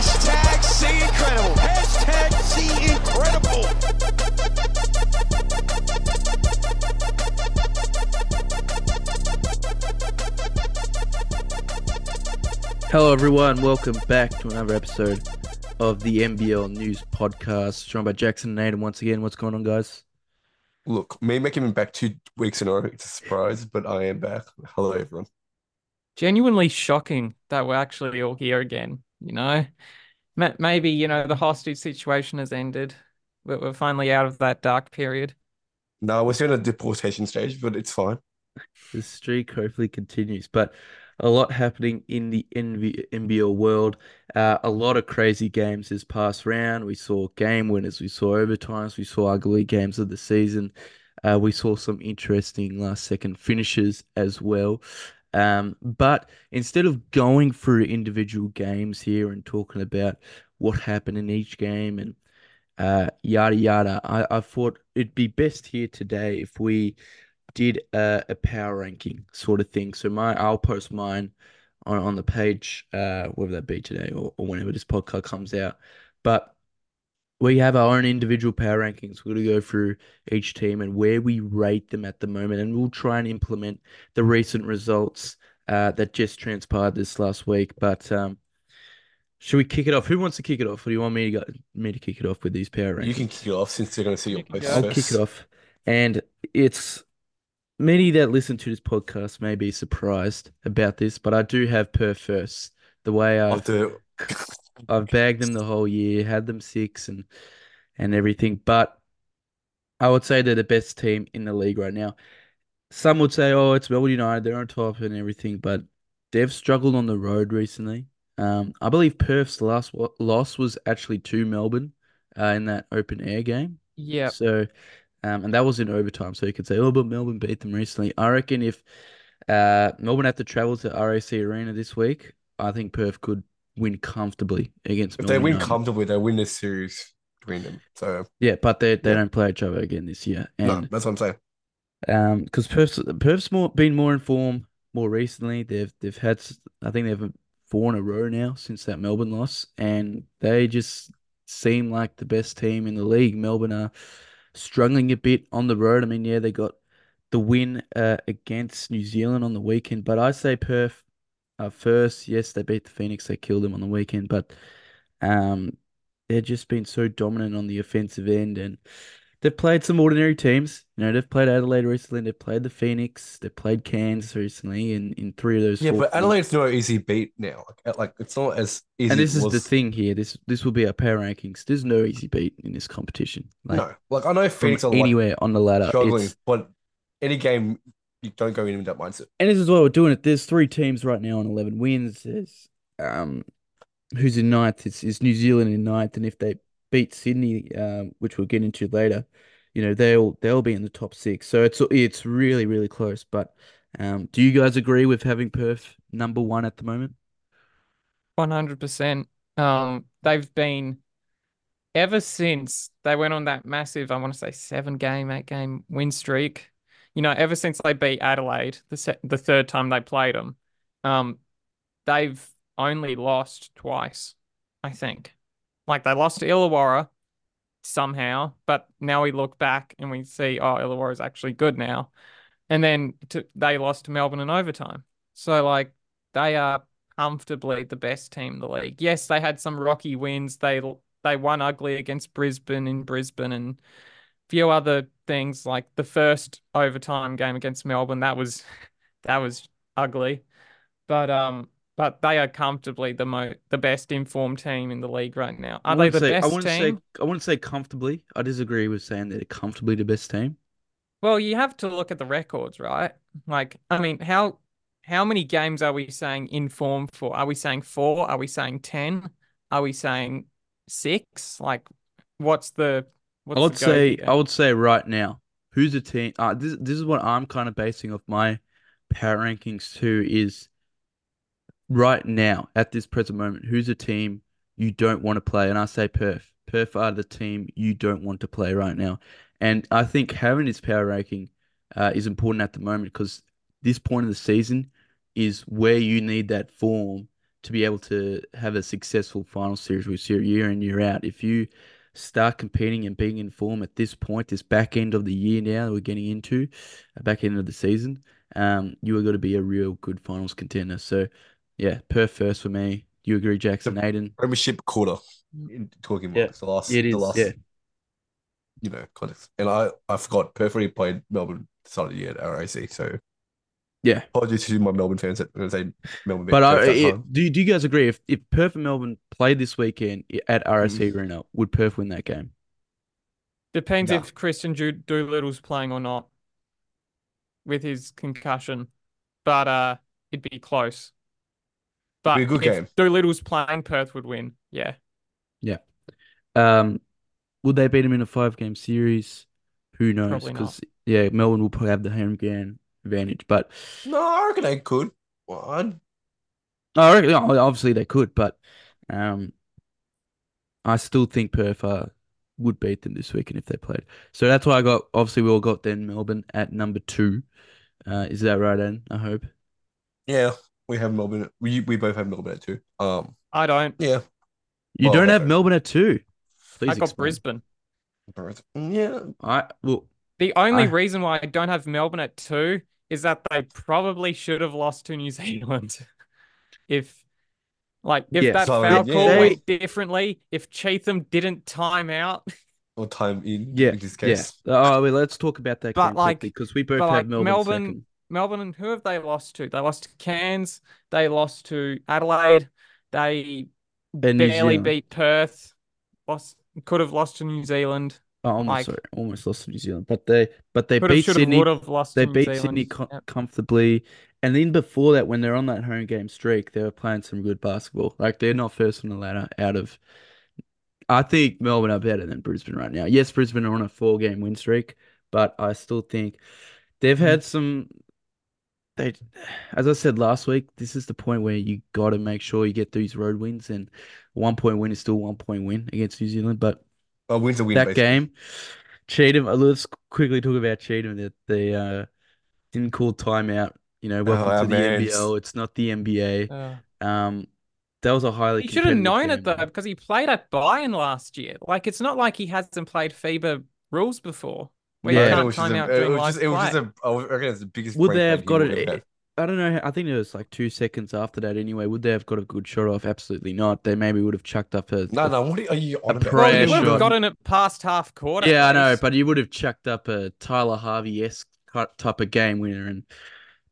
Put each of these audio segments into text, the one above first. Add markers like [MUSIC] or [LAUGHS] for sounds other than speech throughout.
Hashtag C incredible. Hashtag incredible. Hello, everyone. Welcome back to another episode of the NBL News Podcast. Joined by Jackson and Aiden once again. What's going on, guys? Look, me making it back two weeks in a row—it's a surprise, but I am back. Hello, everyone. Genuinely shocking that we're actually all here again. You know, maybe you know the hostage situation has ended. We're finally out of that dark period. No, we're still in a deportation stage, but it's fine. The streak hopefully continues, but a lot happening in the NBL world. Uh, a lot of crazy games this past round. We saw game winners, we saw overtimes, we saw ugly games of the season. Uh, we saw some interesting last second finishes as well. Um, but instead of going through individual games here and talking about what happened in each game and uh, yada yada, I, I thought it'd be best here today if we did a, a power ranking sort of thing. So my I'll post mine on, on the page, uh, whether that be today or, or whenever this podcast comes out. But we have our own individual power rankings. We're going to go through each team and where we rate them at the moment, and we'll try and implement the recent results uh, that just transpired this last week. But um, should we kick it off? Who wants to kick it off? Or do you want me to go, me to kick it off with these power rankings? You can kick it off since they're going to see your post I'll kick it off, and it's many that listen to this podcast may be surprised about this, but I do have Perth first. The way I've I've bagged them the whole year, had them six and and everything, but I would say they're the best team in the league right now. Some would say, "Oh, it's Melbourne United; they're on top and everything," but they've struggled on the road recently. Um, I believe Perth's last loss was actually to Melbourne uh, in that open air game. Yeah. So um, and that was in overtime. So you could say, oh, but Melbourne beat them recently. I reckon if uh, Melbourne have to travel to RAC Arena this week, I think Perth could win comfortably against. If Melbourne they win United. comfortably, they win this series between them. So yeah, but they they yeah. don't play each other again this year. And, no, that's what I'm saying. Um, because Perth's Perth's more been more in form more recently. They've they've had I think they've four in a row now since that Melbourne loss, and they just seem like the best team in the league. Melbourne are struggling a bit on the road. I mean, yeah, they got the win uh, against New Zealand on the weekend, but I say Perth uh, first. Yes, they beat the Phoenix. They killed them on the weekend, but um, they've just been so dominant on the offensive end, and they've played some ordinary teams. You know, they've played Adelaide recently. They've played the Phoenix. They've played Cairns recently, in, in three of those. Yeah, but Adelaide's no easy beat now. Like, like it's not as easy. And this is was... the thing here. This this will be our power rankings. There's no easy beat in this competition. Like, no, like I know Phoenix are anywhere like on the ladder, struggling, it's... but any game you don't go in with that mindset. And this is why we're doing it. There's three teams right now on 11 wins. There's um, who's in ninth? It's, it's New Zealand in ninth, and if they beat Sydney, um, which we'll get into later you know they'll they'll be in the top six. So it's it's really really close. But um, do you guys agree with having Perth number one at the moment? One hundred percent. Um, they've been ever since they went on that massive, I want to say seven game, eight game win streak. You know, ever since they beat Adelaide, the se- the third time they played them, um, they've only lost twice. I think, like they lost to Illawarra somehow. But now we look back and we see, oh, Illawarra is actually good now. And then to, they lost to Melbourne in overtime. So, like, they are comfortably the best team in the league. Yes, they had some rocky wins. They they won ugly against Brisbane in Brisbane and few other things like the first overtime game against Melbourne. That was [LAUGHS] that was ugly. But um but they are comfortably the mo the best informed team in the league right now. Are they the say, best I wouldn't team? Say, I wouldn't say comfortably. I disagree with saying they're comfortably the best team. Well, you have to look at the records, right? Like, I mean, how how many games are we saying informed for? Are we saying four? Are we saying ten? Are we saying six? Like, what's the? What's I would say. I would say right now, who's a team? Uh, this this is what I'm kind of basing off my power rankings too. Is right now, at this present moment, who's a team you don't want to play? And I say Perth. Perth are the team you don't want to play right now. And I think having this power ranking uh, is important at the moment because this point of the season is where you need that form to be able to have a successful final series with year in, year out. If you start competing and being in form at this point, this back end of the year now that we're getting into, back end of the season, um, you are going to be a real good finals contender. So Yeah, Perth first for me. You agree, Jackson? Aiden? Premiership quarter in talking Yeah. marks. The last, It the last, Yeah. you know, context. And I, I forgot Perth already played Melbourne the start year at RAC. So Yeah. apologies to my Melbourne fans that I say Melbourne. But I, it- time. do, do you guys agree if, if Perth and Melbourne played this weekend at RAC Mm. Arena, would Perth win that game? Depends No. if Kristian Ju- Doolittle's playing or not with his concussion. But uh it'd be close. But Be a good if game. Doolittle's playing, Perth would win. Yeah. Yeah. Um, would they beat them in a five game series? Who knows? Because yeah, Melbourne will probably have the home game advantage. But No, I reckon they could. Well, I'd, reckon, oh, obviously they could, but um, I still think Perth uh, would beat them this weekend if they played. So that's why I got. Obviously, we all got then Melbourne at number two. Uh, is that right, Ed? I hope. yeah, we have Melbourne. We we both have Melbourne at two. Um, I don't. yeah, You Well, don't have Melbourne at two. Please I got explain. Brisbane. Yeah, I well, The only I- reason why I don't have Melbourne at two is that they probably should have lost to New [LAUGHS] Zealand. if like if Yeah, that so, foul yeah. call They- went differently, if Cheatham didn't time out, or time in. yeah, in this yeah. case. Oh, well, let's talk about that But, game like- quickly because we both have like, Melbourne, Melbourne- second. Melbourne and who have they lost to? They lost to Cairns, they lost to Adelaide, they And barely beat Perth, lost could have lost to New Zealand, Oh, almost like- sorry, almost lost to New Zealand, but they but they beat have Sydney. lost They beat Zealand. Sydney com Yep. comfortably, and then before that, when they're on that home game streak, they were playing some good basketball. Like they're not first on the ladder out of. I think Melbourne are better than Brisbane right now. Yes, Brisbane are on a four-game win streak, but I still think they've Mm-hmm. had some. They, as I said last week, this is the point where you got to make sure you get these road wins, and one point win is still one point win against New Zealand, but A win's a win. that basically. game, Cheatham. uh, Let's quickly talk about Cheatham. That they uh, didn't call timeout. You know, welcome our to the mans. NBL. It's not the NBA. Uh, Um, that was a highly He should have competitive known it game. though, because he played at Bayern last year. Like it's not like he hasn't played FIBA rules before. Where Yeah. you it can't was just a, it during was just, it was just play. a, I reckon it's the biggest. Would they have got would it? Have had. I don't know. I think it was like two seconds after that. Anyway, would they have got a good shot off? Absolutely not. They maybe would have chucked up a. No, a- no. What are you on about? Well, prayer you would shot. have gotten it past half quarter. Yeah, I know, but you would have chucked up a Tyler Harvey esque type of game winner and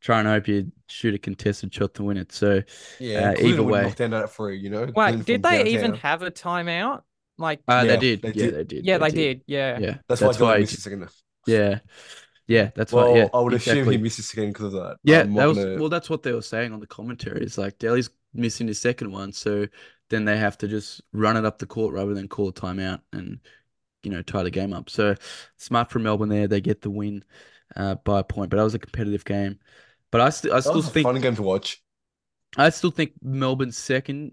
try and hope you shoot a contested shot to win it. So Yeah, Uh, either way. knock down that free. You know. Wait, did from they even have a timeout? Like, uh, Yeah, they did. they yeah, did. they did. yeah, they did. Yeah. Yeah, That's, that's why why. he he missed j- a second. Yeah, yeah, that's Well, why. Yeah, I would assume he missed a second because of that. Yeah, that was gonna- well. That's what they were saying on the commentary. It's like Delly's missing his second one, so then they have to just run it up the court rather than call a timeout and you know tie the game up. So smart from Melbourne there. They get the win uh, by a point, but that was a competitive game. But I still, I still think, fun game to watch. I still think Melbourne's second.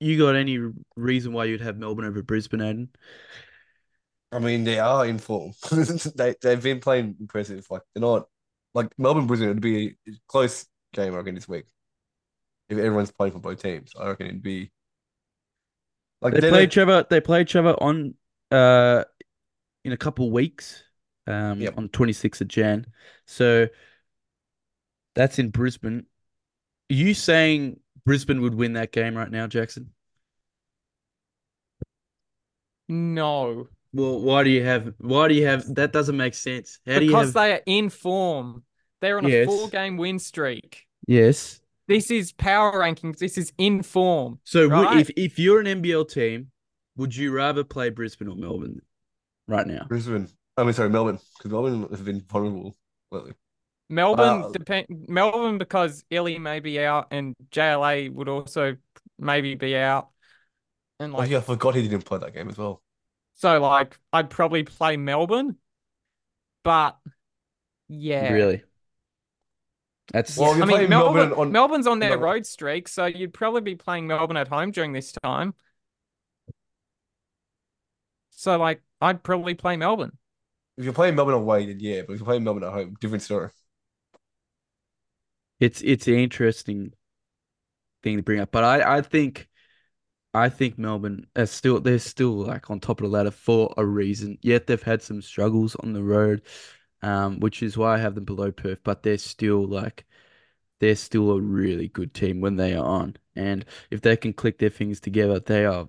You got any reason why you'd have Melbourne over Brisbane, Aiden? I mean, they are in form. [LAUGHS] they they've been playing impressive. Like they're not like Melbourne Brisbane. It'd be a close game, I reckon, this week. If everyone's playing for both teams, I reckon it'd be like They they're play each other. They play each other on uh in a couple weeks. Um, Yep. on twenty sixth of Jan. So that's in Brisbane. Are you saying Brisbane would win that game right now, Jackson? No, Well, why do you have? Why do you have? That doesn't make sense. How do you because have? they are in form. They're on a four-game win streak. Yes. This is power rankings. This is in form. So w- Right. if if you're an NBL team, would you rather play Brisbane or Melbourne right now? Brisbane. I mean, sorry, Melbourne, because Melbourne have been vulnerable lately. Melbourne Uh, depend Melbourne because Illy may be out and JLA would also maybe be out. And Oh yeah, I forgot he didn't play that game as well. So like I'd probably play Melbourne. But yeah. Really? That's Well, I mean Melbourne, Melbourne on- Melbourne's on their Mel- road streak, so you'd probably be playing Melbourne at home during this time. So like I'd probably play Melbourne. If you're playing Melbourne away, then yeah, but if you're playing Melbourne at home, different story. It's it's an interesting thing to bring up, but I I think I think Melbourne are still they're still like on top of the ladder for a reason. Yet they've had some struggles on the road, um, which is why I have them below Perth, but they're still like they're still a really good team when they are on. And if they can click their things together, they are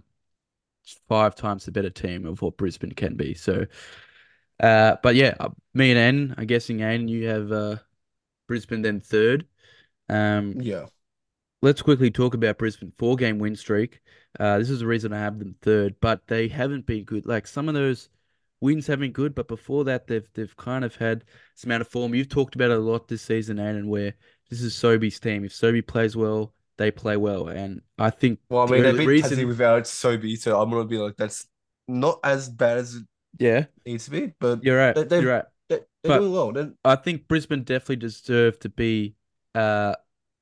five times the better team of what Brisbane can be. So, uh, but yeah, uh, me and Ann, I'm guessing Ann, you have uh, Brisbane then third. Um, Yeah. Let's quickly talk about Brisbane four game win streak. Uh, this is the reason I have them third, but they haven't been good. Like some of those wins have been good, but before that, they've they've kind of had some amount of form. You've talked about it a lot this season, and where this is Sobey's team. If Sobey plays well, they play well, and I think Well, I mean, they only beat reason, without Sobe, so I'm gonna be like, that's not as bad as it yeah, needs to be, but you're right, they, they've, you're right. they, they're But doing well. Then I think Brisbane definitely deserve to be uh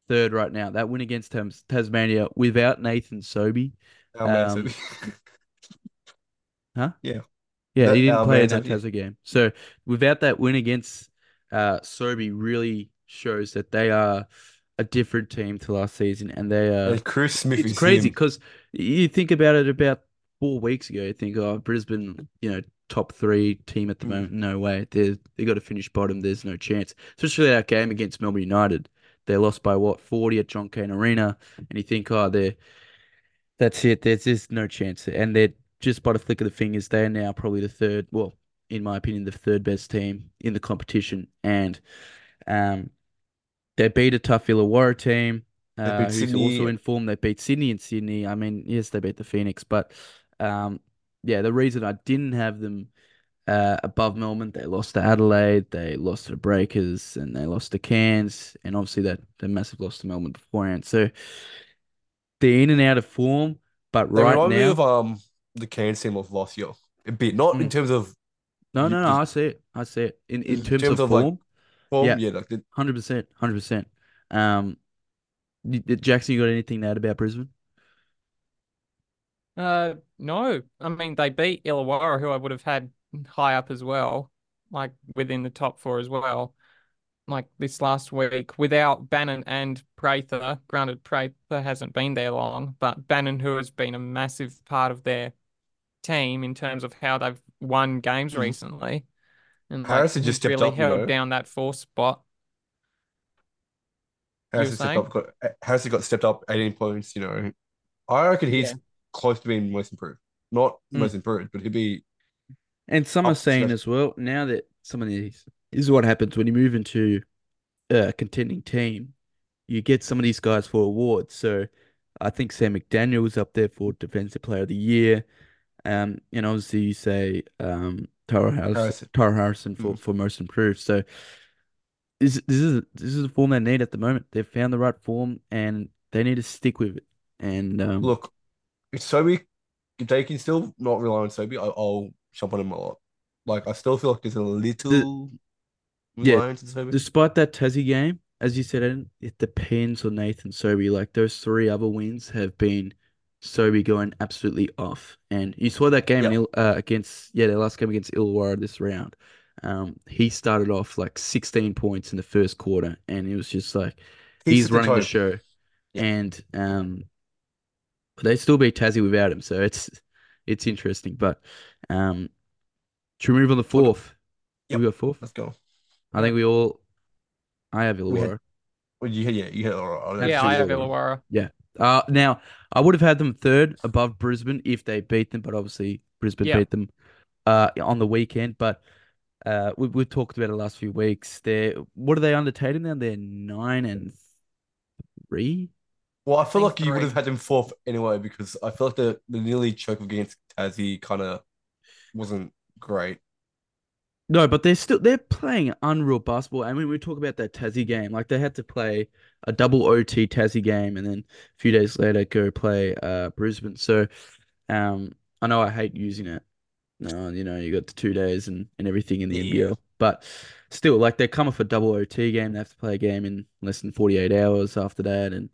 third right now. That win against Tas Tasmania without Nathan Sobey. Um, [LAUGHS] huh? Yeah. Yeah, That- he didn't play in that Sobey. Game. So without that win against uh Sobey really shows that they are a different team to last season and they are And Chris Smith it's is crazy because you think about it about four weeks ago, you think, oh, Brisbane, you know, top three team at the Mm. moment. No way. They they got to finish bottom. There's no chance. Especially that game against Melbourne United. They lost by what, 40 at John Cain Arena. And you think, oh, they're that's it. There's just no chance. And they're just by the flick of the fingers, they are now probably the third, well, in my opinion, the third best team in the competition. And um they beat a tough Illawarra team, They uh, who's Sydney. also in form. They beat Sydney and Sydney. I mean, yes, they beat the Phoenix, but um, yeah, the reason I didn't have them uh, above Melbourne, they lost to Adelaide, they lost to the Breakers, and they lost to Cairns, and obviously that the massive loss to Melbourne beforehand. So they're in and out of form, but They right remind me now, of um the Cairns team of last year. A bit, not in Mm. terms of no, no, no, I see it, I see it in in in terms, terms of of, like, form. form. Yeah. Yeah, like the, Hundred percent, hundred percent. Um, y- y- Jackson, you got anything to add about Brisbane? Uh, no. I mean, they beat Illawarra, who I would have had high up as well, like within the top four as well. Like this last week, without Bannon and Prather. Granted, Prather hasn't been there long, but Bannon, who has been a massive part of their team in terms of how they've won games Mhm. recently, and like Harris had just stepped really up, held know. down that fourth spot. Harris has stepped up. Got, has got stepped up 18 points. You know, I reckon he's Yeah. close to being most improved. Not Mm. most improved, but he'd be. And some are saying as well, now that some of these, this is what happens when you move into a contending team, you get some of these guys for awards. So I think Sam McDaniel was up there for Defensive Player of the Year. Um, and obviously you say um Tyrell Harrison, Harrison. Tyrell Harrison for, Mm. for most improved. So this this is this is the form they need at the moment. They've found the right form and they need to stick with it. And um, Look, if Sobe, if they can still not rely on Sobe, I'll jump on him a lot. Like I still feel like there's a little Yeah, reliance. Despite that Tassie game, as you said, it depends on Nathan Sobey. Like those three other wins have been Sobey going absolutely off. And you saw that game in uh, against, yeah, the last game against Illawarra this round. Um, he started off like 16 points in the first quarter, and it was just like He he's set the running the show. Yeah. And um, they still beat Tassie without him, so it's it's interesting. But um, should we move on the fourth? Yep. We got fourth. Let's go. I think we all. I have We Illawarra. had- Well, you yeah, you had all right. Yeah, I have Illawarra. Illawarra. Uh, now I would have had them third above Brisbane if they beat them, but obviously Brisbane Yeah. beat them uh on the weekend. But uh, we we've talked about it the last few weeks. They're what are they undertaking now? They're nine and three. Well, I feel think like you would have had them fourth anyway because I feel like the, the nearly choke against Tassie kind of wasn't great. No, but they're still they're playing unreal basketball. I mean, we talk about that Tassie game. Like they had to play a double OT Tassie game, and then a few days later go play uh Brisbane. So, um, I know I hate using it. No, you know, you got the two days and, and everything in the Yeah. NBL, but still, like they come off a double OT game. They have to play a game in less than 48 hours after that, and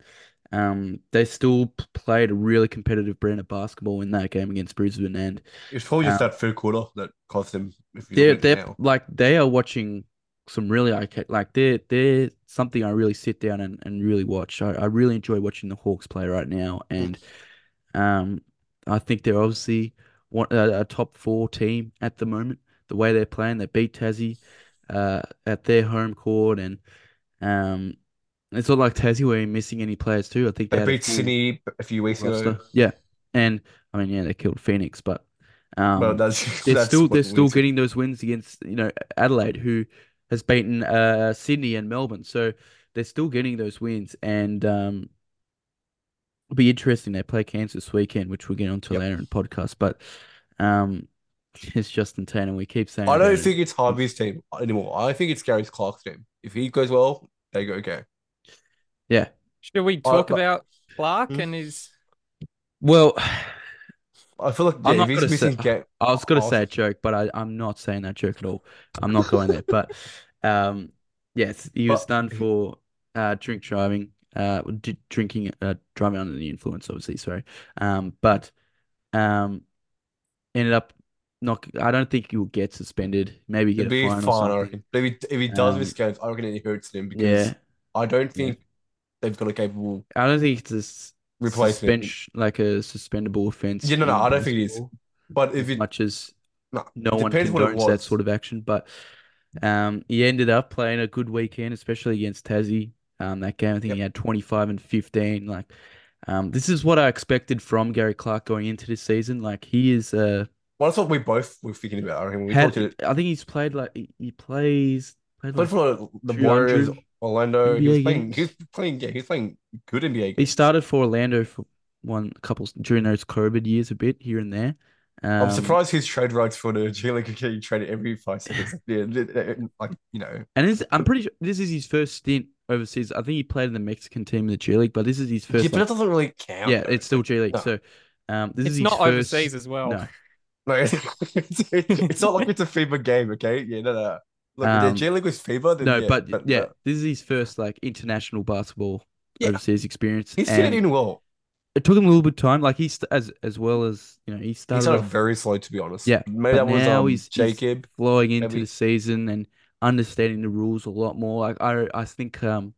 um, they still played a really competitive brand of basketball in that game against Brisbane, and It's probably just Uh, that third quarter that cost them. They're look at it they're now. like they are watching some really okay like they're they're something I really sit down and, and really watch. I, I really enjoy watching the Hawks play right now and um I think they're obviously one a, a top four team at the moment. The way they're playing, they beat Tassie uh at their home court and um It's not like Tassie where you're missing any players too. I think they They beat Sydney a few weeks ago. roster. Yeah, and I mean, yeah, they killed Phoenix, but um, Well, that's they're that's still they're still wins- getting those wins against you know Adelaide, who has beaten uh Sydney and Melbourne. So they're still getting those wins, and um, it'll be interesting. They play Cairns this weekend, which we'll get onto Yep. later in the podcast. But um, [LAUGHS] it's Justin Tatum. We keep saying I don't think it's Harvey's team anymore. I think it's Gary Clark's team. If he goes well, they go okay. Yeah. Should we talk but- about Clark Hmm? and his? Well, I feel like I'm yeah, not gonna say- missing game, I was gonna I'll- say a joke, but I, I'm not saying that joke at all. I'm not going there. But [LAUGHS] um, yes, he was But- done for uh drink driving, uh, d drinking, uh, driving under the influence, obviously. Sorry. Um, but um, ended up not. I don't think he will get suspended. Maybe get it'd a be fine or fine. I something. reckon. But if he, if he does miss Um, games, I reckon it hurts him because Yeah, I don't think they've got a capable I don't think it's a replacement. suspension, like a suspendable offense. Yeah, no, no, I don't think it is. But if as it much as no, no one condones that sort of action. But um, he ended up playing a good weekend, especially against Tassie. Um, that game, I think Yep. he had 25 and 15. Like, um, this is what I expected from Gary Clark going into this season. Like, he is uh, well, that's what we both were thinking about. I reckon we had, talked to I think he's played like he, plays played played like for the 200 Warriors, Orlando. He was playing. games. He was playing. Yeah, he was playing good NBA he started for Orlando for one couple during those COVID years a bit here and there. I'm Um, surprised his trade rights for the G League are getting traded every five seconds. [LAUGHS] Yeah, like you know, And this, I'm pretty sure this is his first stint overseas. I think he played in the Mexican team in the G League, but this is his first. yeah, first. but like- that doesn't really count. yeah, though. it's still G League. No. So, um, this It's is his not first. overseas as well. No, [LAUGHS] No, it's, it's, it's not like it's a [LAUGHS] FIBA game, okay? Yeah, no, no. Look, the Um, G League was FIBA, then no, yeah, but, yeah, no. this is his first like international basketball Yeah. overseas experience. he's fitted and in well. It took him a little bit of time. Like he's as as well as you know he started. He started off very slow, to be honest. Yeah, maybe but that was now um, he's- he's- Jacob. flowing into Heavy. the season and understanding the rules a lot more. Like I I think um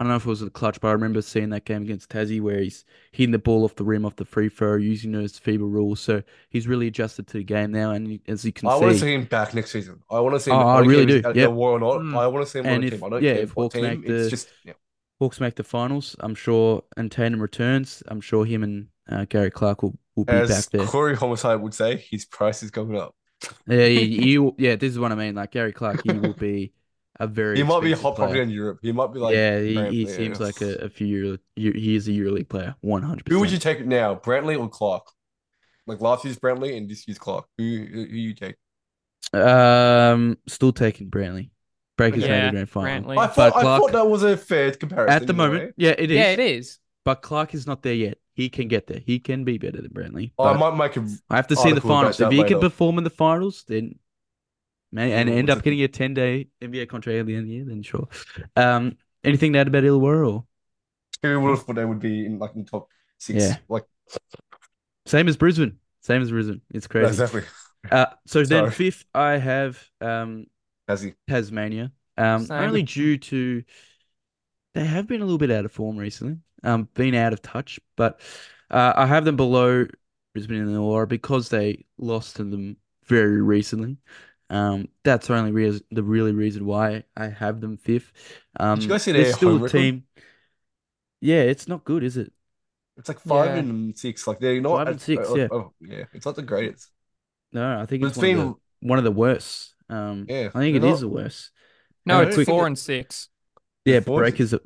I don't know if it was the clutch, but I remember seeing that game against Tassie where he's hitting the ball off the rim off the free throw using those FIBA rules. So he's really adjusted to the game now, and as you can see, I want to see, him back next season. I want to see him. Oh, I really do. The war or not. Mm. I want to see him And a if- team. I don't yeah, care if Hawks team. make It's the- just yeah. Hawks make the finals, I'm sure, and Tatum returns. I'm sure him and uh, Gary Clark will, will be As back there. Corey Homicide would say, his price is going up. Yeah, he [LAUGHS] will- yeah, this is what I mean. Like Gary Clark, he will be a very He might be hot property player. in Europe. He might be like yeah, he, he seems like a, a few Euro, Eu- he is a EuroLeague player, one hundred Who would you take now, Brantley or Clark? Like last year's Brantley and this year's Clark. Who who, who you take? Um, still taking Brantley. Breakers Okay. made Yeah, the grand final. Brantley. I But thought I thought that was a fair comparison. At the in moment, way. yeah, it is. Yeah, it is. But Clark is not there yet. He can get there. He can be better than Brantley. I might make a I have to see the finals. If that he can perform in the finals, then may and end up getting a ten day NBA contract at the end of the year, then sure. Um, anything to add about Illawarra or who would have they would be in like in top six. Yeah. Like same as Brisbane? Same as Brisbane. It's crazy. exactly. Uh, so then fifth, I have um Has he? Tasmania. Um, Same. only due to they have been a little bit out of form recently. Um, been out of touch, but uh, I have them below Brisbane and Illawarra because they lost to them very recently. Um, that's the only reason, the really reason why I have them fifth. Um, Did you guys see their still home a record? team. Yeah, it's not good, is it? It's like five Yeah. and six. Like they're not Five and at- six, oh, yeah. Oh, yeah. It's not the greatest. No, I think But it's, it's one, of been the, one of the worst. Um, Yeah, I think it they're is the worst. No, it's don't four and six. Yeah, They're fourth. Breakers. Are...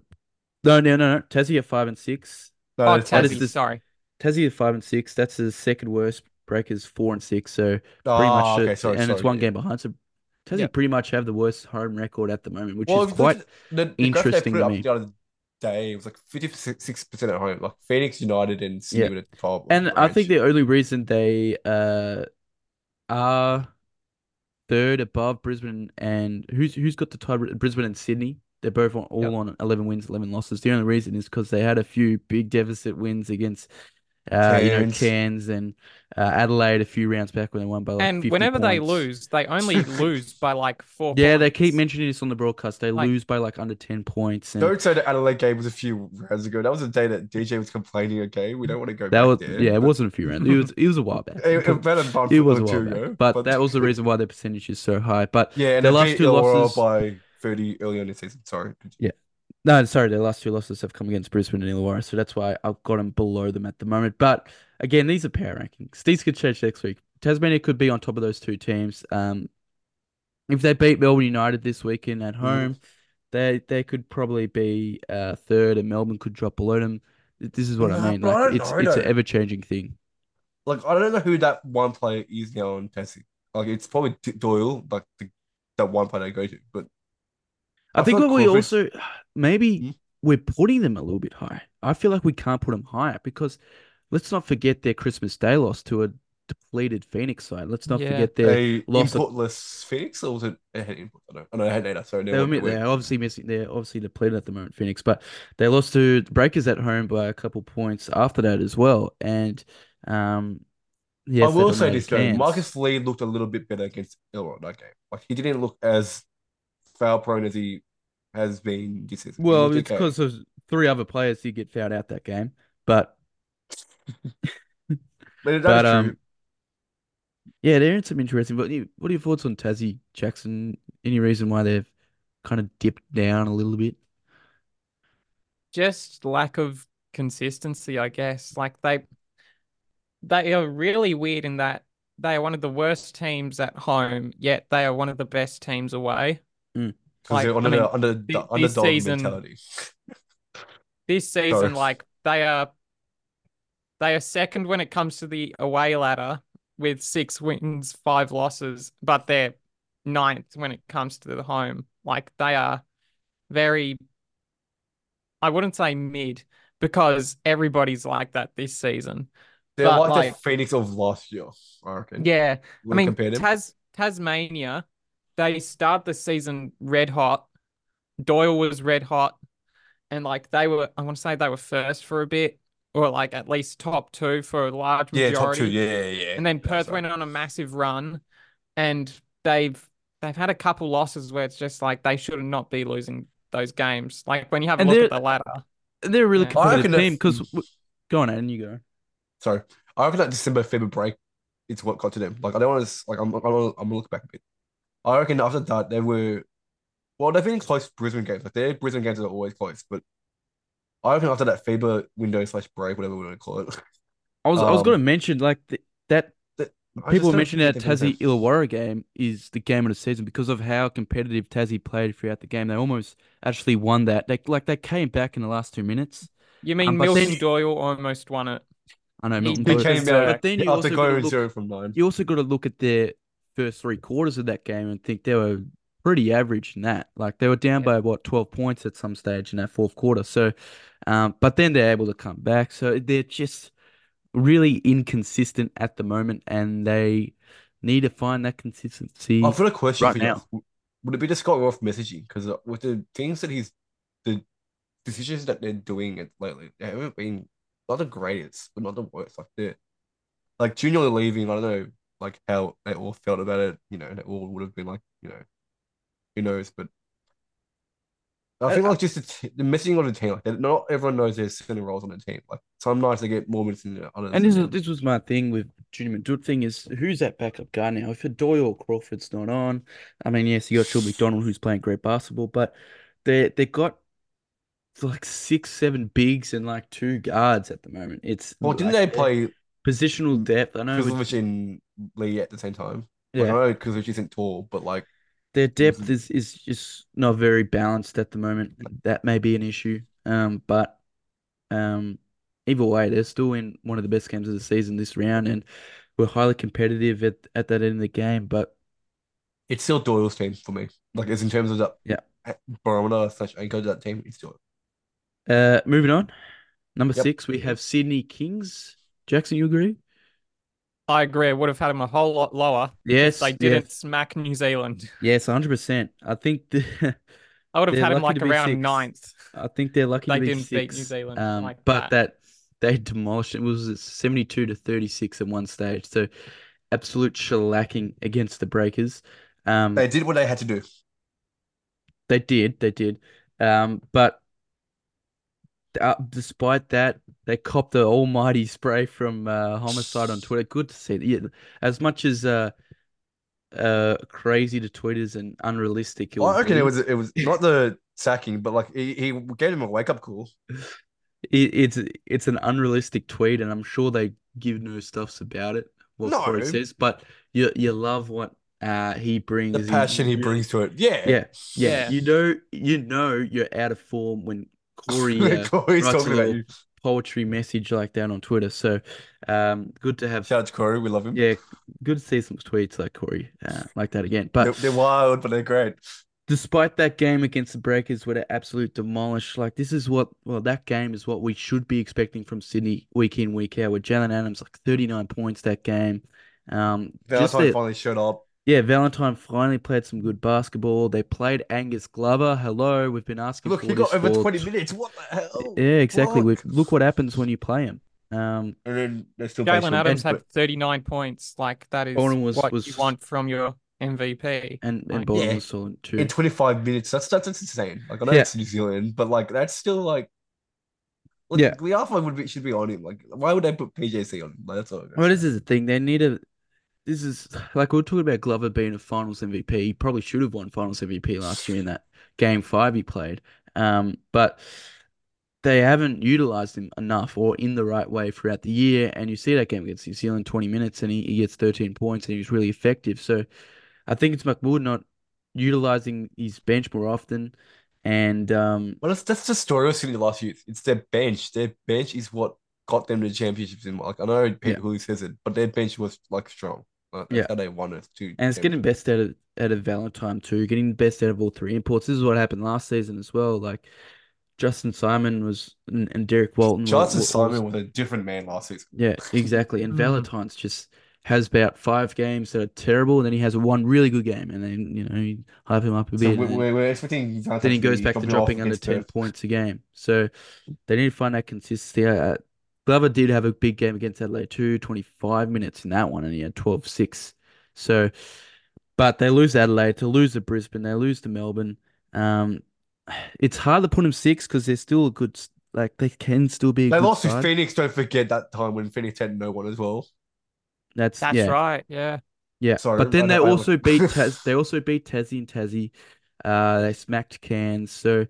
No, no, no, no. Tassie are five and six. no, Oh, it's that not- is Tassie, the- sorry. Tassie are five and six. That's the second worst. Breakers four and six. So pretty Ah, much, okay, it- sorry, and it's one yeah. game behind. So Tassie Yeah. pretty much have the worst home record at the moment, which Well, is quite. the, the interesting to me. the other day. It was like fifty six percent at home. Like Phoenix United and Sydney Yeah. at. And I think the only reason they uh are third above Brisbane and who's who's got the tie? Brisbane and Sydney. They're both on, all Yep. on eleven wins, eleven losses. The only reason is because they had a few big deficit wins against. Uh, you know, Cairns. Cairns and uh, Adelaide a few rounds back when they won by like And 50 whenever they lose, they only [LAUGHS] lose by like four Yeah, they keep mentioning this on the broadcast. They Like- lose by like under 10 points. And Don't say the Adelaide game was a few rounds ago. That was the day that DJ was complaining. Okay, we don't want to go that back was there. yeah, it wasn't a few rounds. It was it was a while back. [LAUGHS] It, it better than It was a while back. ago, But that was the [LAUGHS] reason why their percentage is so high. But Yeah, and Their last two losses- by thirty early on in the season. Sorry. Yeah. No, sorry, their last two losses have come against Brisbane and Illawarra, so that's why I've got them below them at the moment. But again, these are power rankings. These could change next week. Tasmania could be on top of those two teams. Um, if they beat Melbourne United this weekend at home, they they could probably be uh, third, and Melbourne could drop below them. This is what I mean. but I Like it's know, it's an ever changing thing. Like I don't know who that one player is now on Tassie. Like it's probably Doyle, like the, that one player they go to. But I, I think what we also maybe Hmm? we're putting them a little bit high. I feel like we can't put them higher because let's not forget their Christmas Day loss to a depleted Phoenix side. Let's not Yeah. forget their a loss of- Phoenix or was it a head input? I don't. I know head data. Sorry, They were, mi- they're obviously missing. They're obviously depleted at the moment, Phoenix, but they lost to Breakers at home by a couple points after that as well. And um, yes, I will say this though, Marcus Lee looked a little bit better against Illawarra that game. Like he didn't look as foul prone as he has been this season. Well, it's because of three other players who get fouled out that game. But [LAUGHS] But that's but um, yeah, they're in some interesting. But what are your thoughts on Tassie Jackson? Any reason why they've kind of dipped down a little bit? just lack of consistency, I guess. Like they they are really weird in that they are one of the worst teams at home, yet they are one of the best teams away. Because like, they're I mean, the under the this underdog season- mentality. [LAUGHS] This season, Sorry. like they are they are second when it comes to the away ladder with six wins, five losses, but they're ninth when it comes to the home. Like they are very I wouldn't say mid because everybody's like that this season. They're But, like, like- the Phoenix of last year, I reckon. Yeah. I mean? Tas Tasmania, they start the season red hot. Doyle was red hot, and like they were, I want to say they were first for a bit, or like at least top two for a large yeah, majority. top two. Yeah, yeah, yeah. And then Perth sorry. went on a massive run, and they've they've had a couple losses where it's just like they should not be losing those games. Like when you have a And look at the ladder. They're a really Yeah. Competitive team because go on, and you go. Sorry, I reckon that December February break, it's what got to them. Like I don't want to like I'm I'm I'm gonna look back a bit. I reckon after that they were, well they've been close Brisbane games. Like their Brisbane games are always close, but I reckon after that FIBA window slash break, whatever we want to call it. I was I was Um, going to mention like th that I people just don't mentioning that think they've Tassie Illawarra game is the game of the season because of how competitive Tassie played throughout the game. They almost actually won that. They like they came back in the last two minutes. You mean Um, Milton then- Doyle almost won it? I know Milton he He Doyle- came came deserved. out but then you after also got to look, zero from nine. you also got to look at their first three quarters of that game and think they were pretty average in that. Like they were down Yeah. by what 12 points at some stage in that fourth quarter. So, um, but then they're able to come back. So they're just really inconsistent at the moment, and they need to find that consistency. I've got a question right for you. Would it be the Scott Roth messaging? Because with the things that he's, the decisions that they're doing it lately, they haven't been not the greatest, but not the worst. Like they're like Junior leaving. I don't know, like how they all felt about it. You know, they all would have been like, you know, who knows? But I think like just the, t the messaging the team, like not everyone knows there's certain roles on the team. Like some nights they get more minutes. And this is this was my thing with Junior Madut thing is who's that backup guy now? If a Doyle or Crawford's not on, I mean, yes, you got Sean McDonald who's playing great basketball, but they they got like six, seven bigs and like two guards at the moment. It's well, didn't like, they play positional depth? I know with- and Lee at the same time? Like, I yeah, know Krslovic isn't tall, but like. their depth is is just not very balanced at the moment. That may be an issue. Um, but um, either way, they're still in one of the best games of the season this round, and we're highly competitive at at that end of the game. But It's still Doyle's team for me. Like, as in terms of that Yeah. barometer slash anchor to that team, it's still. Uh, moving on. Number Yep. six, we have Sydney Kings. Jackson, you agree? I agree. I would have had him a whole lot lower Yes, if they didn't smack New Zealand. yes, 100%. I think the, I would have had him like around six. ninth. I think they're lucky They to be didn't beat New. Zealand Um, like but that. that they demolished it was 72 to 36 at one stage. So absolute shellacking against the Breakers. Um, They did what they had to do. They did, they did. Um, but uh, despite that, they copped the almighty spray from uh, Homicide on Twitter. Good to see. it. Yeah, as much as uh, uh crazy to tweeters and unrealistic it I would reckon it was it was [LAUGHS] not the sacking, but like he, he gave him a wake up call. It, it's it's an unrealistic tweet, and I'm sure they give no stuffs about it. What No. Corey says, but you you love what uh he brings. The He- passion he you- brings to it. Yeah. Yeah, yeah, Yeah. You know, you know, you're out of form when [LAUGHS] Corey uh, Corey's writes a talking about you. Poetry message like that on Twitter. So, um, good to have. Shout out to Corey, we love him. Yeah, good to see some tweets like Corey uh, like that again. They're, But they're wild, but they're great. despite that game against the Breakers where they absolute demolish, like this is what well that game is what we should be expecting from Sydney week in week out. With Jalen Adams like 39 points that game. Um, Valentine finally showed up. Yeah, Valentine finally played some good basketball. They played Angus Glover. Hello, we've been asking Look, for he this got over for 20 minutes. What the hell? Yeah, exactly. We've, look what happens when you play him. Um, And then they still Jalen Adams Bench, had 39 points. Like that is Owen was- what was- you want from your MVP. and and Like, yeah. was solid too. in 25 minutes. That's that's, that's insane. Like I know Yeah. it's New Zealand, but like that's still like. Look, Yeah. the alpha would be should be on him. Like, why would they put PJC on? Like, that's all. I'm Well, this is the thing. They need a. This is like we are talking about Glover being a Finals MVP. He probably should have won Finals MVP last year in that game five he played. Um, but they haven't utilized him enough or in the right way throughout the year. And you see that game against New Zealand, twenty minutes, and he, he gets thirteen points, and he was really effective. So, I think it's McWood not utilizing his bench more often, and um, Well, that's that's the story of Sydney last year. It's their bench. Their bench is what got them to the championships. In like I know people Yeah. Hooley says it, but their bench was like strong. Like, Yeah. how they won it. Two And it's getting best out of out of Valentine too, getting the best out of all three imports. This is what happened last season as well. Like Justin Simon was and, and Derrick Walton. Justin were all- Simon was a different man last season. Yeah, exactly. And [LAUGHS] Mhm. Valentine's just has about five games that are terrible, and then he has one really good game, and then you know you hype him up a So bit. we're, and then- we're, we're expecting then he goes back to dropping under 10 Perth. points a game. So they need to find that consistency. Uh, Glover did have a big game against Adelaide too, 25 minutes in that one, and he had 12 6. So, but they lose Adelaide, to lose to Brisbane, they lose to Melbourne. Um, it's hard to put them six because they're still a good, like, they can still be a They good lost to. Phoenix. Don't forget that time when Phoenix had no one as well. That's, That's yeah. right. Yeah. Yeah, Sorry, but then they don't- also beat [LAUGHS] Taz. They also beat Tassie and Tassie. Uh, they smacked Cairns. So,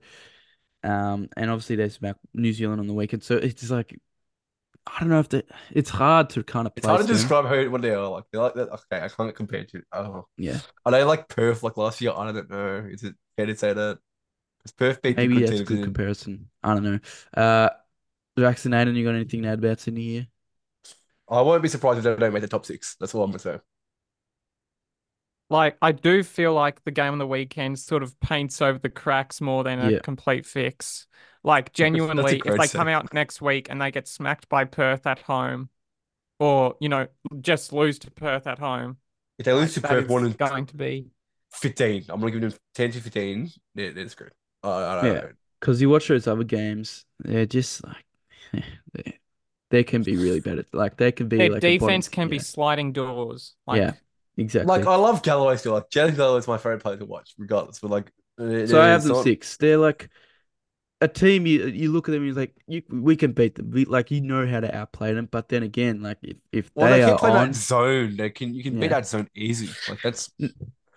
um, and obviously they smacked New Zealand on the weekend. So it's just like, I don't know if they. It's hard to kind of It's hard to them. describe how what they are like. They're like that. Okay, I can't compare to. Oh, Yeah, are they like Perth like last year? I don't know. Is it fair to say that? Because Perth beat maybe that's a good in- comparison. I don't know. Uh, Jackson Aiden, you got anything to add about Sydney here? I won't be surprised if they don't make the top six. That's all I'm gonna say. Like I do feel like the game on the weekend sort of paints over the cracks more than a Yeah. complete fix. Like [LAUGHS] genuinely, if they say. come out next week and they get smacked by Perth at home, or you know, just lose to Perth at home, If they like, lose to Perth one is going to be 15, I'm gonna give them 10 to 15. They're, they're. Uh, Yeah. Because you watch those other games, they're just like, [LAUGHS] they, they can be really bad. At, like they can be their like a bottom- defense can be sliding doors. Like Yeah. Exactly. Like I love Galloway still. Like Jaylin Galloway is my favorite player to watch, regardless. But like, So I have them not- six. They're like a team. You you look at them, you're like, you, we can beat them. We, like you know how to outplay them. But then again, like if, if Well, they they can are play on that zone. They can you can beat that zone easy. Like that's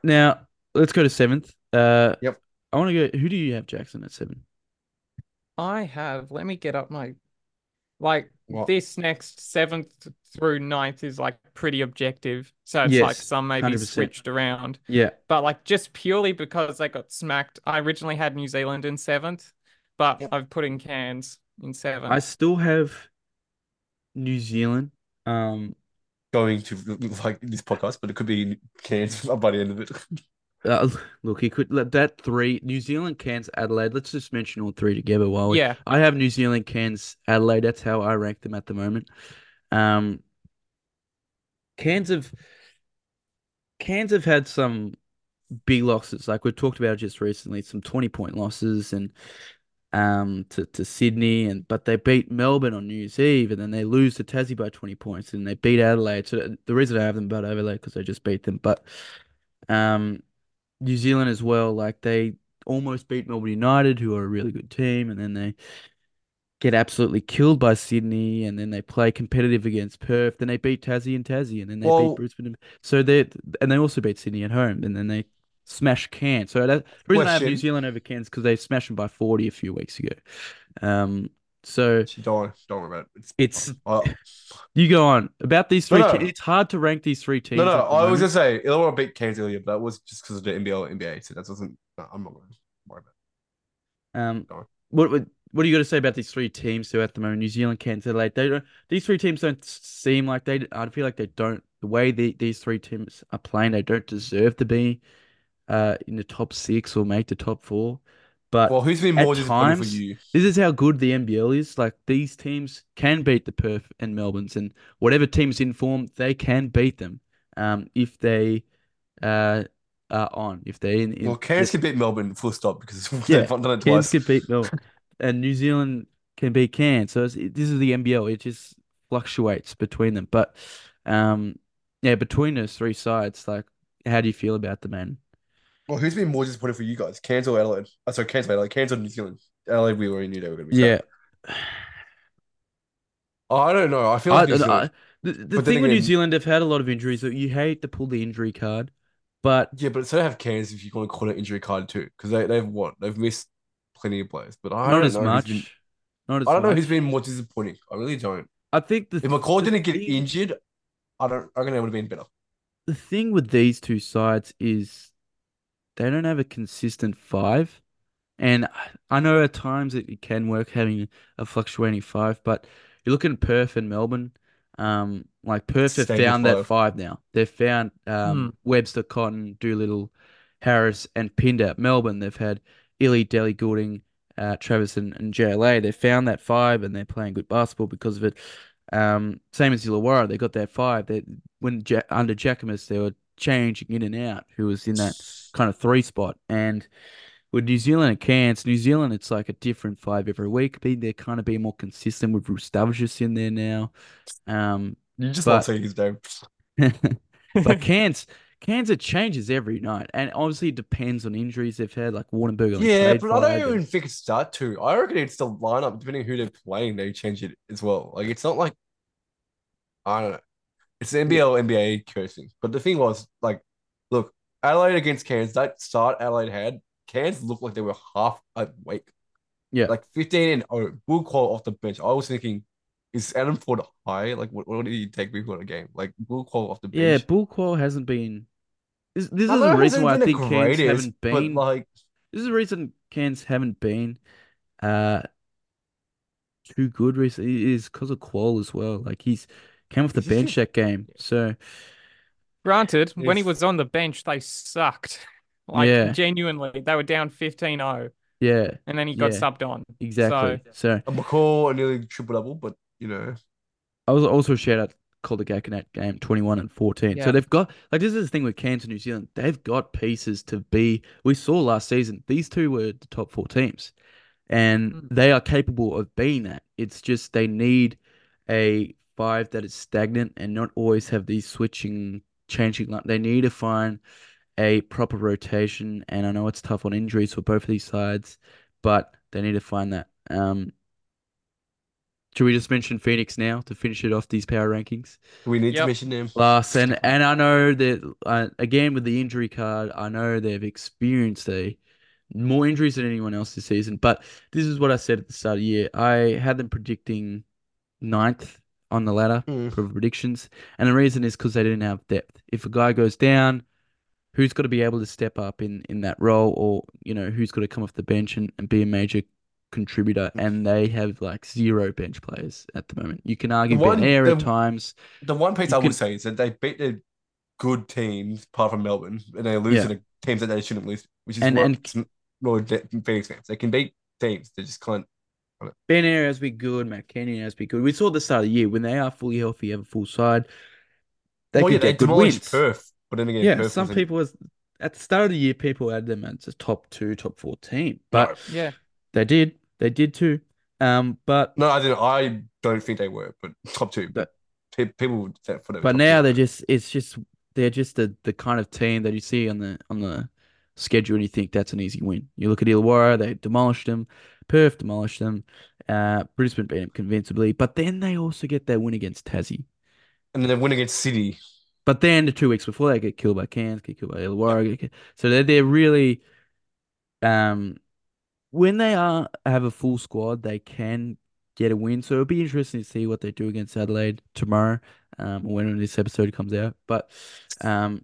now, let's go to seventh. Uh, Yep. I want to go. Who do you have, Jackson, at seven? I have. Let me get up my like What? this next seventh through ninth is like pretty objective. So it's like some maybe 100%. switched around. Yeah, But like just purely because they got smacked. I originally had New Zealand in seventh, but Yep. I've put in Cairns in seventh. I still have New Zealand. Um, going to like this podcast, but it could be Cairns [LAUGHS] by the end of it. Uh, look, he could let that three New Zealand, Cairns, Adelaide. Let's just mention all three together while we yeah. I have New Zealand, Cairns, Adelaide. That's how I rank them at the moment. Um, Cairns have Cairns have had some big losses, like we talked about just recently, some twenty point losses, and um to, to Sydney, and but they beat Melbourne on New Year's Eve, and then they lose to Tassie by twenty points, and they beat Adelaide. So the reason I have them about Adelaide because they just beat them, but um, New Zealand as well, like they almost beat Melbourne United, who are a really good team, and then they get absolutely killed by Sydney, and then they play competitive against Perth. Then they beat Tassie and Tassie, and then they beat Brisbane. and- So they and they also beat Sydney at home, and then they smash Cairns. So that, the reason I have New Zealand over Cairns because they smashed them by forty a few weeks ago. Um, so Don't don't worry about it. it's [LAUGHS] I- you go on about these three. no. te- it's hard to rank these three teams. no, no. I was gonna say Illawarra beat Cairns earlier, but that was just because of the NBL NBA. So that wasn't. No, I'm not gonna worry about. It. Um, what what what are you got to say about these three teams who at the moment New Zealand, Cairns, Adelaide? They don't. These three teams don't seem like they. I feel like they don't. The way the, these three teams are playing, they don't deserve to be, uh, in the top six or make the top four. But Well, who's been more disappointing for you? this is how good the NBL is. Like these teams can beat the Perth and Melbournes, and whatever team's in form, they can beat them. Um, if they, uh, are on. If they in, in Well, Cairns can beat Melbourne full stop because [LAUGHS] Yeah, they've done it Cairns twice. can beat Melbourne, and New Zealand can beat Cairns. So it's, it- this is the NBL. It just fluctuates between them. But, um, yeah, between those three sides, like, how do you feel about the man? Well, who's been more disappointed for you guys? Cairns or Adelaide? Oh, sorry, Cairns or Adelaide. Cairns or New Zealand? Adelaide, we already knew they were going to be. Yeah, Oh, I don't know. I feel I, like New I- the, the But then thing with New Zealand, they've had a lot of injuries. So you hate to pull the injury card, but Yeah, but so they have Cairns if you want to call it injury card too, because they they've what they've missed plenty of players, but I not don't as know who's much. been- Not as I don't know much. who's been more disappointing. I really don't. I think the If McCall the didn't get thing- injured, I don't. I reckon it would have been better. the thing with these two sides is they don't have a consistent five. And I- know at times it can work having a fluctuating five, but you're looking at Perth and Melbourne. Um, like Perth have found that five. now. They've found um Webster, Cotton, Doolittle, Harris, and Pinder. Melbourne, they've had Ili, Delly Goulding, uh, Travis, and, and JLA. They found that five, and they're playing good basketball because of it. Um, same as Illawarra, they got that five. They when ja under Jackomas, they were changing in and out. Who was in that kind of three spot, and with New Zealand and Cairns, New Zealand, it's like a different five every week. But they're kind of being more consistent with Rubstavicius in there now. Um, You just But- love saying his name. but [LAUGHS] Cairns, Cairns, it changes every night, and obviously it depends on injuries they've had. Like Waardenburg, only Yeah, but I don't five, and- even think it's that too. I reckon it's the lineup, depending who they're playing, they change it as well. Like it's not like I don't know. It's the NBL NBA cursing. But the thing was, like, look, Adelaide against Cairns, that start Adelaide had, Cairns looked like they were half awake. Yeah. Like 15 and oh, Bul Kuol off the bench. I was thinking, is Adam Ford high? Like, what, what did he take before in a game? Like, Bul Kuol off the bench. Yeah, Bul Kuol hasn't been. This, this is the reason why I the think Cairns haven't but, been. like, This is the reason Cairns haven't been uh too good recently is because of Kuol as well. Like he's came off the bench that game, so Granted, when he was on the bench, they sucked. [LAUGHS] Like Yeah. genuinely, they were down 15-0 yeah, and then he got Yeah. subbed on. exactly. So a McCall nearly triple double, but you know, I was also shout out Calder in that game, 21 and 14. So they've got like this is the thing with Cairns and New Zealand. They've got pieces to be. We saw last season these two were the top four teams, and Mm. they are capable of being that. It's just they need a five that is stagnant and not always have these switching, changing. Like they need to find a proper rotation. And I know it's tough on injuries for both of these sides, but they need to find that. Um, should we just mention Phoenix now to finish it off these power rankings? we need Yep. to mention them. Last and and I know that uh, again with the injury card, I know they've experienced a more injuries than anyone else this season. But this is what I said at the start of the year. I had them predicting ninth on the ladder Mm. for predictions, and the reason is because they didn't have depth. If a guy goes down, who's got to be able to step up in in that role, or you know who's got to come off the bench and, and be a major contributor? And they have like zero bench players at the moment. You can argue one- Ben Ayre at times. The one piece You I can- would say is that they beat the good teams, apart from Melbourne, and they lose Yeah. to the teams that they shouldn't lose, which is And- what and- s- more de- Phoenix fans. They can beat teams, they just can't. Ben Ayre has been good. Matt Kenyon has been good. We saw at the start of the year when they are fully healthy, have a full side. They well, could yeah, get good demolished wins. Perth, but then again, yeah, Perth some people was at the start of the year, people had them as a top two, top four team, but No. Yeah. they did, they did too. Um, but No, I didn't. I don't think they were, but top two. But people would say for them. but now two. they're just, it's just they're just the the kind of team that you see on the on the schedule and you think that's an easy win. You look at Illawarra, they demolished them. Perth demolished them, Uh, Brisbane beat them convincingly, but then they also get their win against Tassie. And then they win against City. But then the two weeks before they get killed by Cairns, get killed by Illawarra, so they're they're really, um, when they are have a full squad, they can get a win. So it'll be interesting to see what they do against Adelaide tomorrow, um, when this episode comes out. But, um,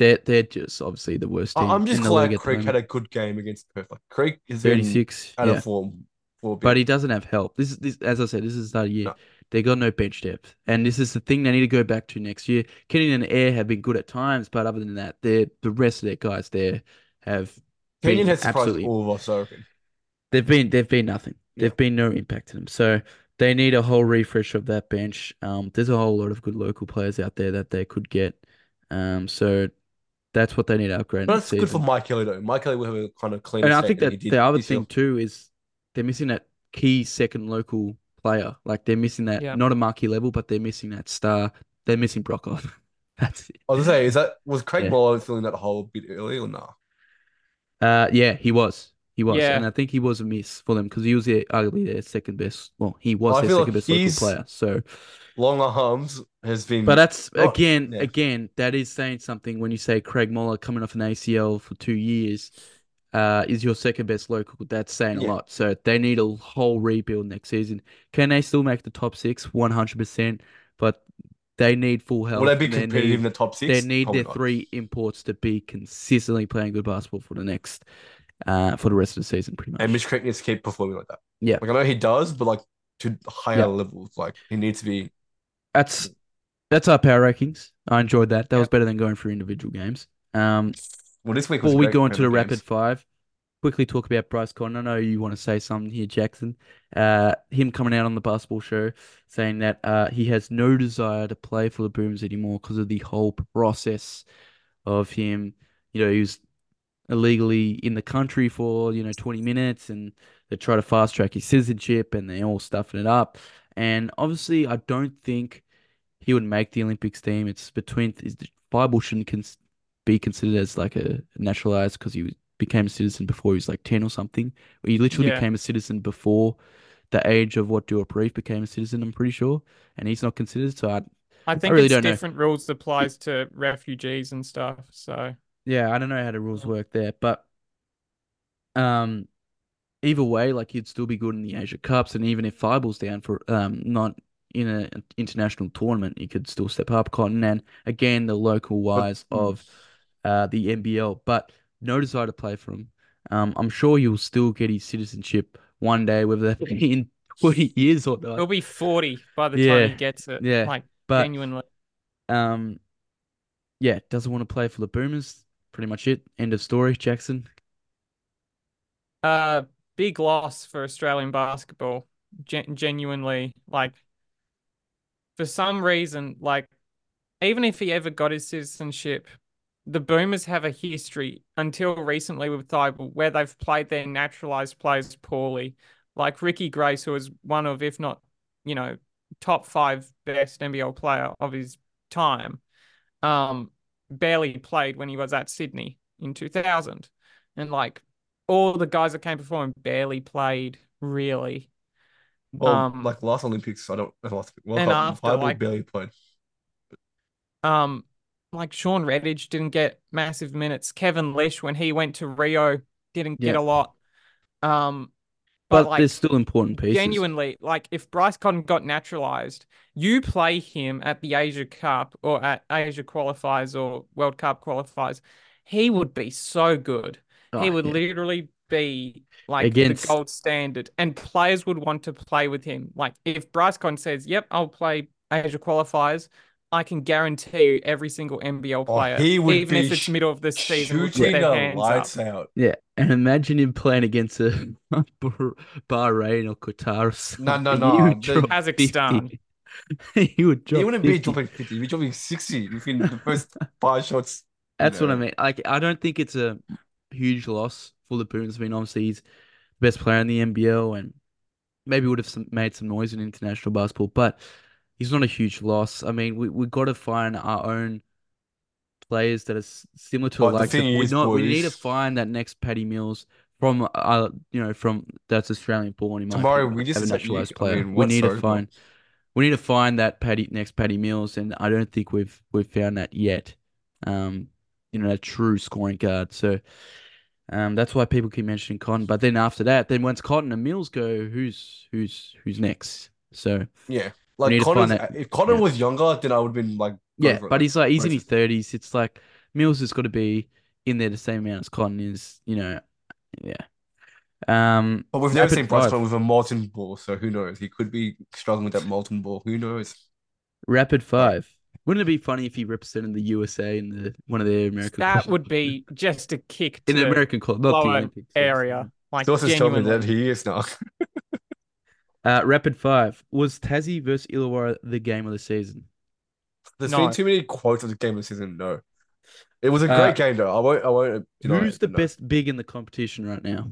they're they're just obviously the worst team I'm just the glad the Creek had a good game against Perth. Like Creek been 36, out yeah. of form for. But he doesn't have help. This is this, as I said, this is the the year. No. They got no bench depth, and this is the thing they need to go back to next year. Kenny and Ayre have been good at times, but other than that, they're the rest of their guys there have Kenyon has surprised absolutely. all of us, I reckon. They've been they've been nothing. Yeah. They've been no impact to them. So they need a whole refresh of that bench. Um, there's a whole lot of good local players out there that they could get. Um, so that's what they need to upgrade But next that's good for season. Mike Kelly though. Mike Kelly will have a kind of clean And I think that the other thing year. too is they're missing that key second local player. Like they're missing that Yeah. not a marquee level, but they're missing that star. They're missing Brockhoff. [LAUGHS] That's it. I was gonna say, is that was Craig Yeah. Moller filling that hole a bit early or no? Uh, yeah, he was. He was, Yeah. and I think he was a miss for them because he was their, arguably their second best. Well, he was I their second like best local player. So, Long arms has been but that's Oh, again, yeah. again, that is saying something when you say Craig Moller coming off an ACL for two years, uh, is your second best local. That's saying Yeah. a lot. So they need a whole rebuild next season. Can they still make the top six? One hundred percent. But they need full health. will they be and they competitive in need- the top six? They need Probably their not. three imports to be consistently playing good basketball for the next, uh, for the rest of the season, pretty much. And Mitch Creek needs to keep performing like that. Yeah. Like I know he does, but like to higher Yeah. levels. Like he needs to be That's that's our power rankings. I enjoyed that. That Yeah. was better than going through individual games. Um, well this week was before we go into the games. rapid five, quickly talk about Bryce Cotton. I know you want to say something here, Jackson. Uh, him coming out on the basketball show saying that uh, he has no desire to play for the Booms anymore because of the whole process of him. You know, he was illegally in the country for you know 20 minutes, and they try to fast track his citizenship, and they're all stuffing it up. And obviously, I don't think he would make the Olympics team. It's between is the Bible shouldn't cons be considered as like a naturalized because he was, became a citizen before he was like 10 or something. He literally Yeah. became a citizen before the age of what Duop Reath became a citizen, I'm pretty sure. And he's not considered. So I, I think really it's don't know. different rules applies to refugees and stuff. So yeah, I don't know how the rules work there. But um, either way, like he'd still be good in the Asia Cups. And even if Fible's down for um not in an international tournament, he could still step up. Cotton and again the local wise of uh, the NBL, but no desire to play for him. Um, I'm sure he'll still get his citizenship one day, whether that be in 20 years or not. he'll be 40 by the Yeah, time he gets it. yeah, Like But genuinely. um, yeah, doesn't want to play for the Boomers. Pretty much it. End of story, Jackson. Uh, big loss for Australian basketball. Gen genuinely, like, for some reason, like, even if he ever got his citizenship, the Boomers have a history until recently with Thibault where they've played their naturalized players poorly. Like Ricky Grace, who was one of, if not, you know, top five best NBL player of his time, um, barely played when he was at Sydney in 2000. And like all the guys that came before him barely played, really. Well, Um, like last Olympics, I don't last World and Cup, after, like- barely played. Um, like Shawn Redhage didn't get massive minutes. Kevin Lisch, when he went to Rio, didn't get Yeah. a lot. Um, but, But like there's still important pieces. genuinely, like if Bryce Cotton got naturalized, you play him at the Asia Cup or at Asia qualifiers or World Cup qualifiers, he would be so good. Oh, he would yeah. literally be like Against- the gold standard, and players would want to play with him. Like if Bryce Cotton says, "Yep, I'll play Asia qualifiers," I can guarantee you every single NBL Oh, player, he would even if be it's middle of the season, would their the hands lights up. out. Yeah, and imagine him playing against a [LAUGHS] Bahrain or Qatar or. No, no, no, the- Kazakhstan. he would drop [LAUGHS] He wouldn't be dropping 50, he'd be dropping 60 within the first five shots. you That's what I mean. Like, I don't think it's a huge loss for the Boons. I mean, obviously he's the best player in the NBL and maybe would have some, made some noise in international basketball, but he's not a huge loss. I mean, we we got to find our own players that are similar to But the the likes of thing we not we need to find that next Paddy Mills, from uh you know from that's Australian born in Tomorrow opinion, we just have a said naturalized you- I player. mean, we need to find we need to find that Paddy next Paddy Mills, and I don't think we've we've found that yet. Um, you know, a true scoring guard. So, um, that's why people keep mentioning Cotton. But then after that, then once Cotton and Mills go, who's who's who's next? So Yeah, like to find Connor's, that- if Connor yeah. was younger, then I would have been like, yeah, for it, but like, he's like he's in his thirties. It's like Mills has got to be in there the same amount as Cotton is. You know, yeah. Um, But we've never seen Bryce with a molten ball, so who knows? He could be struggling with that molten ball. Who knows? Rapid five. Wouldn't it be funny if he represented the USA in the one of the American That would be just a kick in to the the American club, not the Olympics. area. Like Sources tell me genuinely. that he is now. [LAUGHS] Uh, rapid five was Tassie versus Illawarra the game of the season. There's No. been too many quotes of the game of the season. No, it was a Uh, great game though. I won't. I won't. deny Who's the no. best big in the competition right now?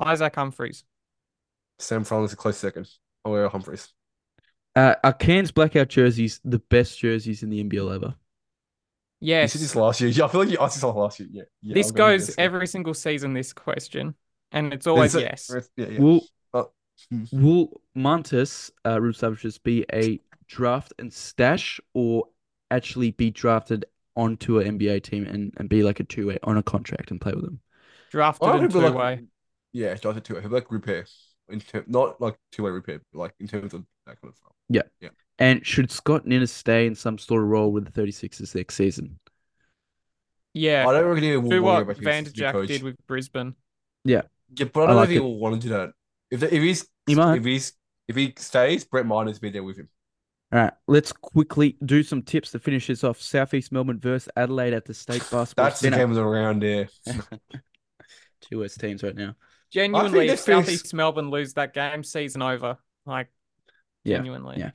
Isaac Humphreys. Sam Froling is a close second. Oh, yeah, Humphreys. Uh, are Cairns blackout jerseys the best jerseys in the NBL ever? You Yes. said this last year. [LAUGHS] Yeah, I feel like you asked this all last year. Yeah. yeah This I'll go with goes yes. every single season, this question. And it's always Is it- yes. Yeah, yeah. Will Oh, hmm. Will Montes uh, Rube Savages be a draft and stash, or actually be drafted onto an NBA team and, and be like a two way on a contract and play with them? Drafted I in two like, way. yeah, drafted two way. He'd be like repair. In ter- not like two way repair, but like in terms of that kind of stuff. Yeah, yeah. And should Scott Ninnis stay in some sort of role with the 36ers next season? Yeah. I don't really will Do what about his Vanderjack did with Brisbane. Yeah, but I I don't know like if he it. will want to do that. If if he's He might. if he's if he stays, Brett Miners be there with him. All right, let's quickly do some tips to finish this off. Southeast Melbourne versus Adelaide at the State [LAUGHS] Basketball That's the Centre. game of the round there. [LAUGHS] Two West teams right now. Genuinely, that if feels- Southeast Melbourne lose that game, season over. Like, Yeah, genuinely. yeah.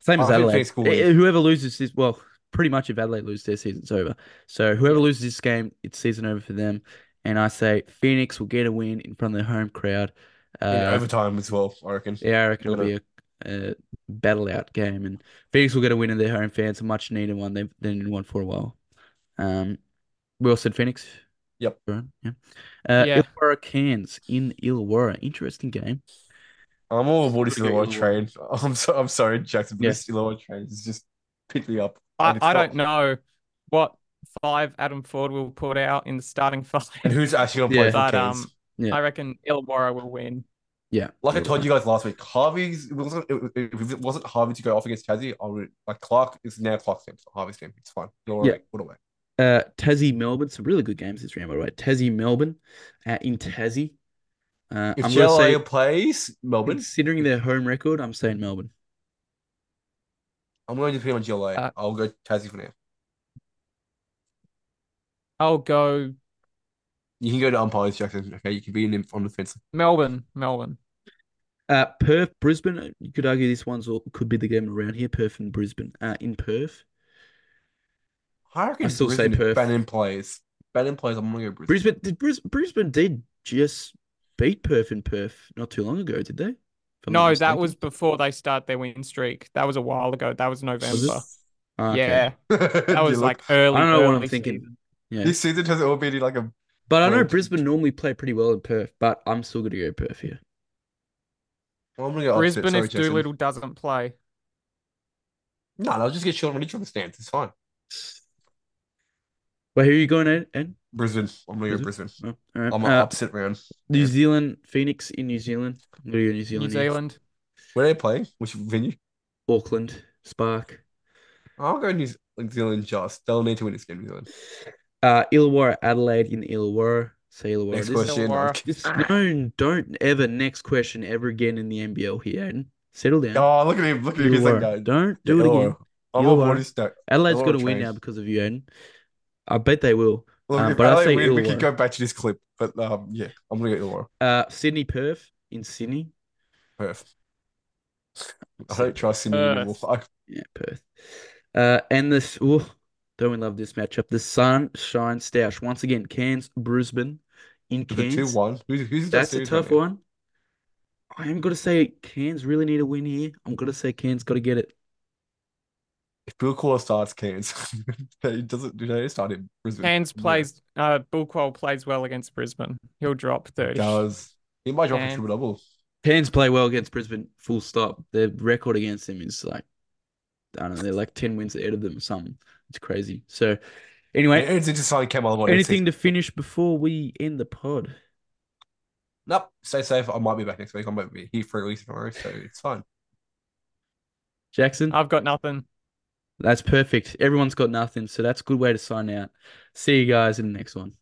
Same I as think Adelaide. Phoenix will Eh, win. eh, Whoever loses this, well, pretty much if Adelaide lose their season's over. So whoever loses this game, it's season over for them. And I say Phoenix will get a win in front of their home crowd. In Uh, overtime as well, I reckon. yeah, I reckon it'll be a, a battle out game, and Phoenix will get a win in their home fans, a much needed one. They've they didn't won for a while. Um, we all said Phoenix. Yep. Right, yeah. Uh, Yeah. Illawarra Cairns in Illawarra. Interesting game. I'm all aboard this Okay, Illawarra Illawarra. train. [LAUGHS] I'm so I'm sorry, Jackson, but Yeah. this Illawarra train is just pick me up. I, I don't know what five Adam Ford will put out in the starting [LAUGHS] five. And who's actually gonna play Yeah. for But um, Yeah. I reckon Illawarra will win. Yeah. Like I told you guys last week, Harvey's it wasn't if it wasn't Harvey to go off against Tassie, I would like Clark is now Clark's team, so Harvey's team. It's fine. Illawarra, Yeah. What away. Uh, Tassie Melbourne. Some really good games this round, by the way. Tassie Melbourne uh, in Tassie. Uh, If I'm gonna say, JLA plays Melbourne, considering their home record, I'm saying Melbourne. I'm going to depend on GLA. Uh, I'll go Tassie for now. I'll go You can go to umpires, Jackson. Okay, you can be in on the fence. Melbourne. Melbourne. Uh, Perth, Brisbane. You could argue this one's all, could be the game around here. Perth and Brisbane. Uh, in Perth, I reckon I still say Brisbane if Perth. Bannon plays. Bannon plays. I'm gonna go Brisbane. Brisbane did Bris, Brisbane did just beat Perth in Perth not too long ago, did they? If I'm not No, that mistaken. was before they start their win streak. That was a while ago. That was Was it? November. Ah, okay. Yeah, [LAUGHS] that You was look- like early. I don't know what I'm early thinking. season. Yeah, This season has all been like a. but I know Well, Brisbane normally play pretty well in Perth, but I'm still gonna go Perth here. I'm gonna go. Brisbane Sorry, if Jackson. Doolittle doesn't play. No, I'll just get Sean Ridge on the stands. It's fine. Well, who are you going at? Ed? Brisbane. I'm gonna go Brisbane? Brisbane. Oh, all right. I'm an Uh, upset round. New yeah. Zealand, Phoenix in New Zealand. I'm gonna go New New Zealand. here. Zealand. Where are they playing? Which venue? Auckland, Spark. I'll go New New Zealand. Just they'll need to win this game. New Zealand. Uh, Illawarra, Adelaide in Illawarra. Say Illawarra. Next This- question. Illawarra. This, no, don't ever next question ever again in the NBL here, Aiden. Settle down. Oh, look at him! Look at him! He's like, Illawarra. no. Don't do it Yeah, again. I'm Illawarra. on board this. Adelaide's Illawarra got to win now because of you, Aiden. I bet they will. Look, Um, but I say win, we Illawarra. could go back to this clip. But um, yeah, I'm gonna go Illawarra. Uh, Sydney, Perth in Sydney. Perth. I don't trust Sydney Perth. anymore. I, Yeah, Perth. Uh, and this, oh, don't we love this matchup? The sun Sunshine Stoush. Once again, Cairns, Brisbane in the two Cairns. one. Who's who's That's a tough one. I am going to say Cairns really need a win here. I'm going to say Cairns got to get it. If Bul Kuol starts Cairns, [LAUGHS] he doesn't do they start in Brisbane? Cairns Yeah. plays. Uh, Bul Kuol plays well against Brisbane. He'll drop thirty. does. He might drop a Cairns. triple double. Cairns play well against Brisbane, full stop. Their record against them is like, I don't know, they're like 10 wins ahead of them or something. It's crazy. So, anyway, It's interesting signing Cam Allen. anything to finish before we end the pod? Nope. Stay safe. I might be back next week. I might be here for at least tomorrow, so it's fine. Jackson? I've got nothing. That's perfect. Everyone's got nothing. So, that's a good way to sign out. See you guys in the next one.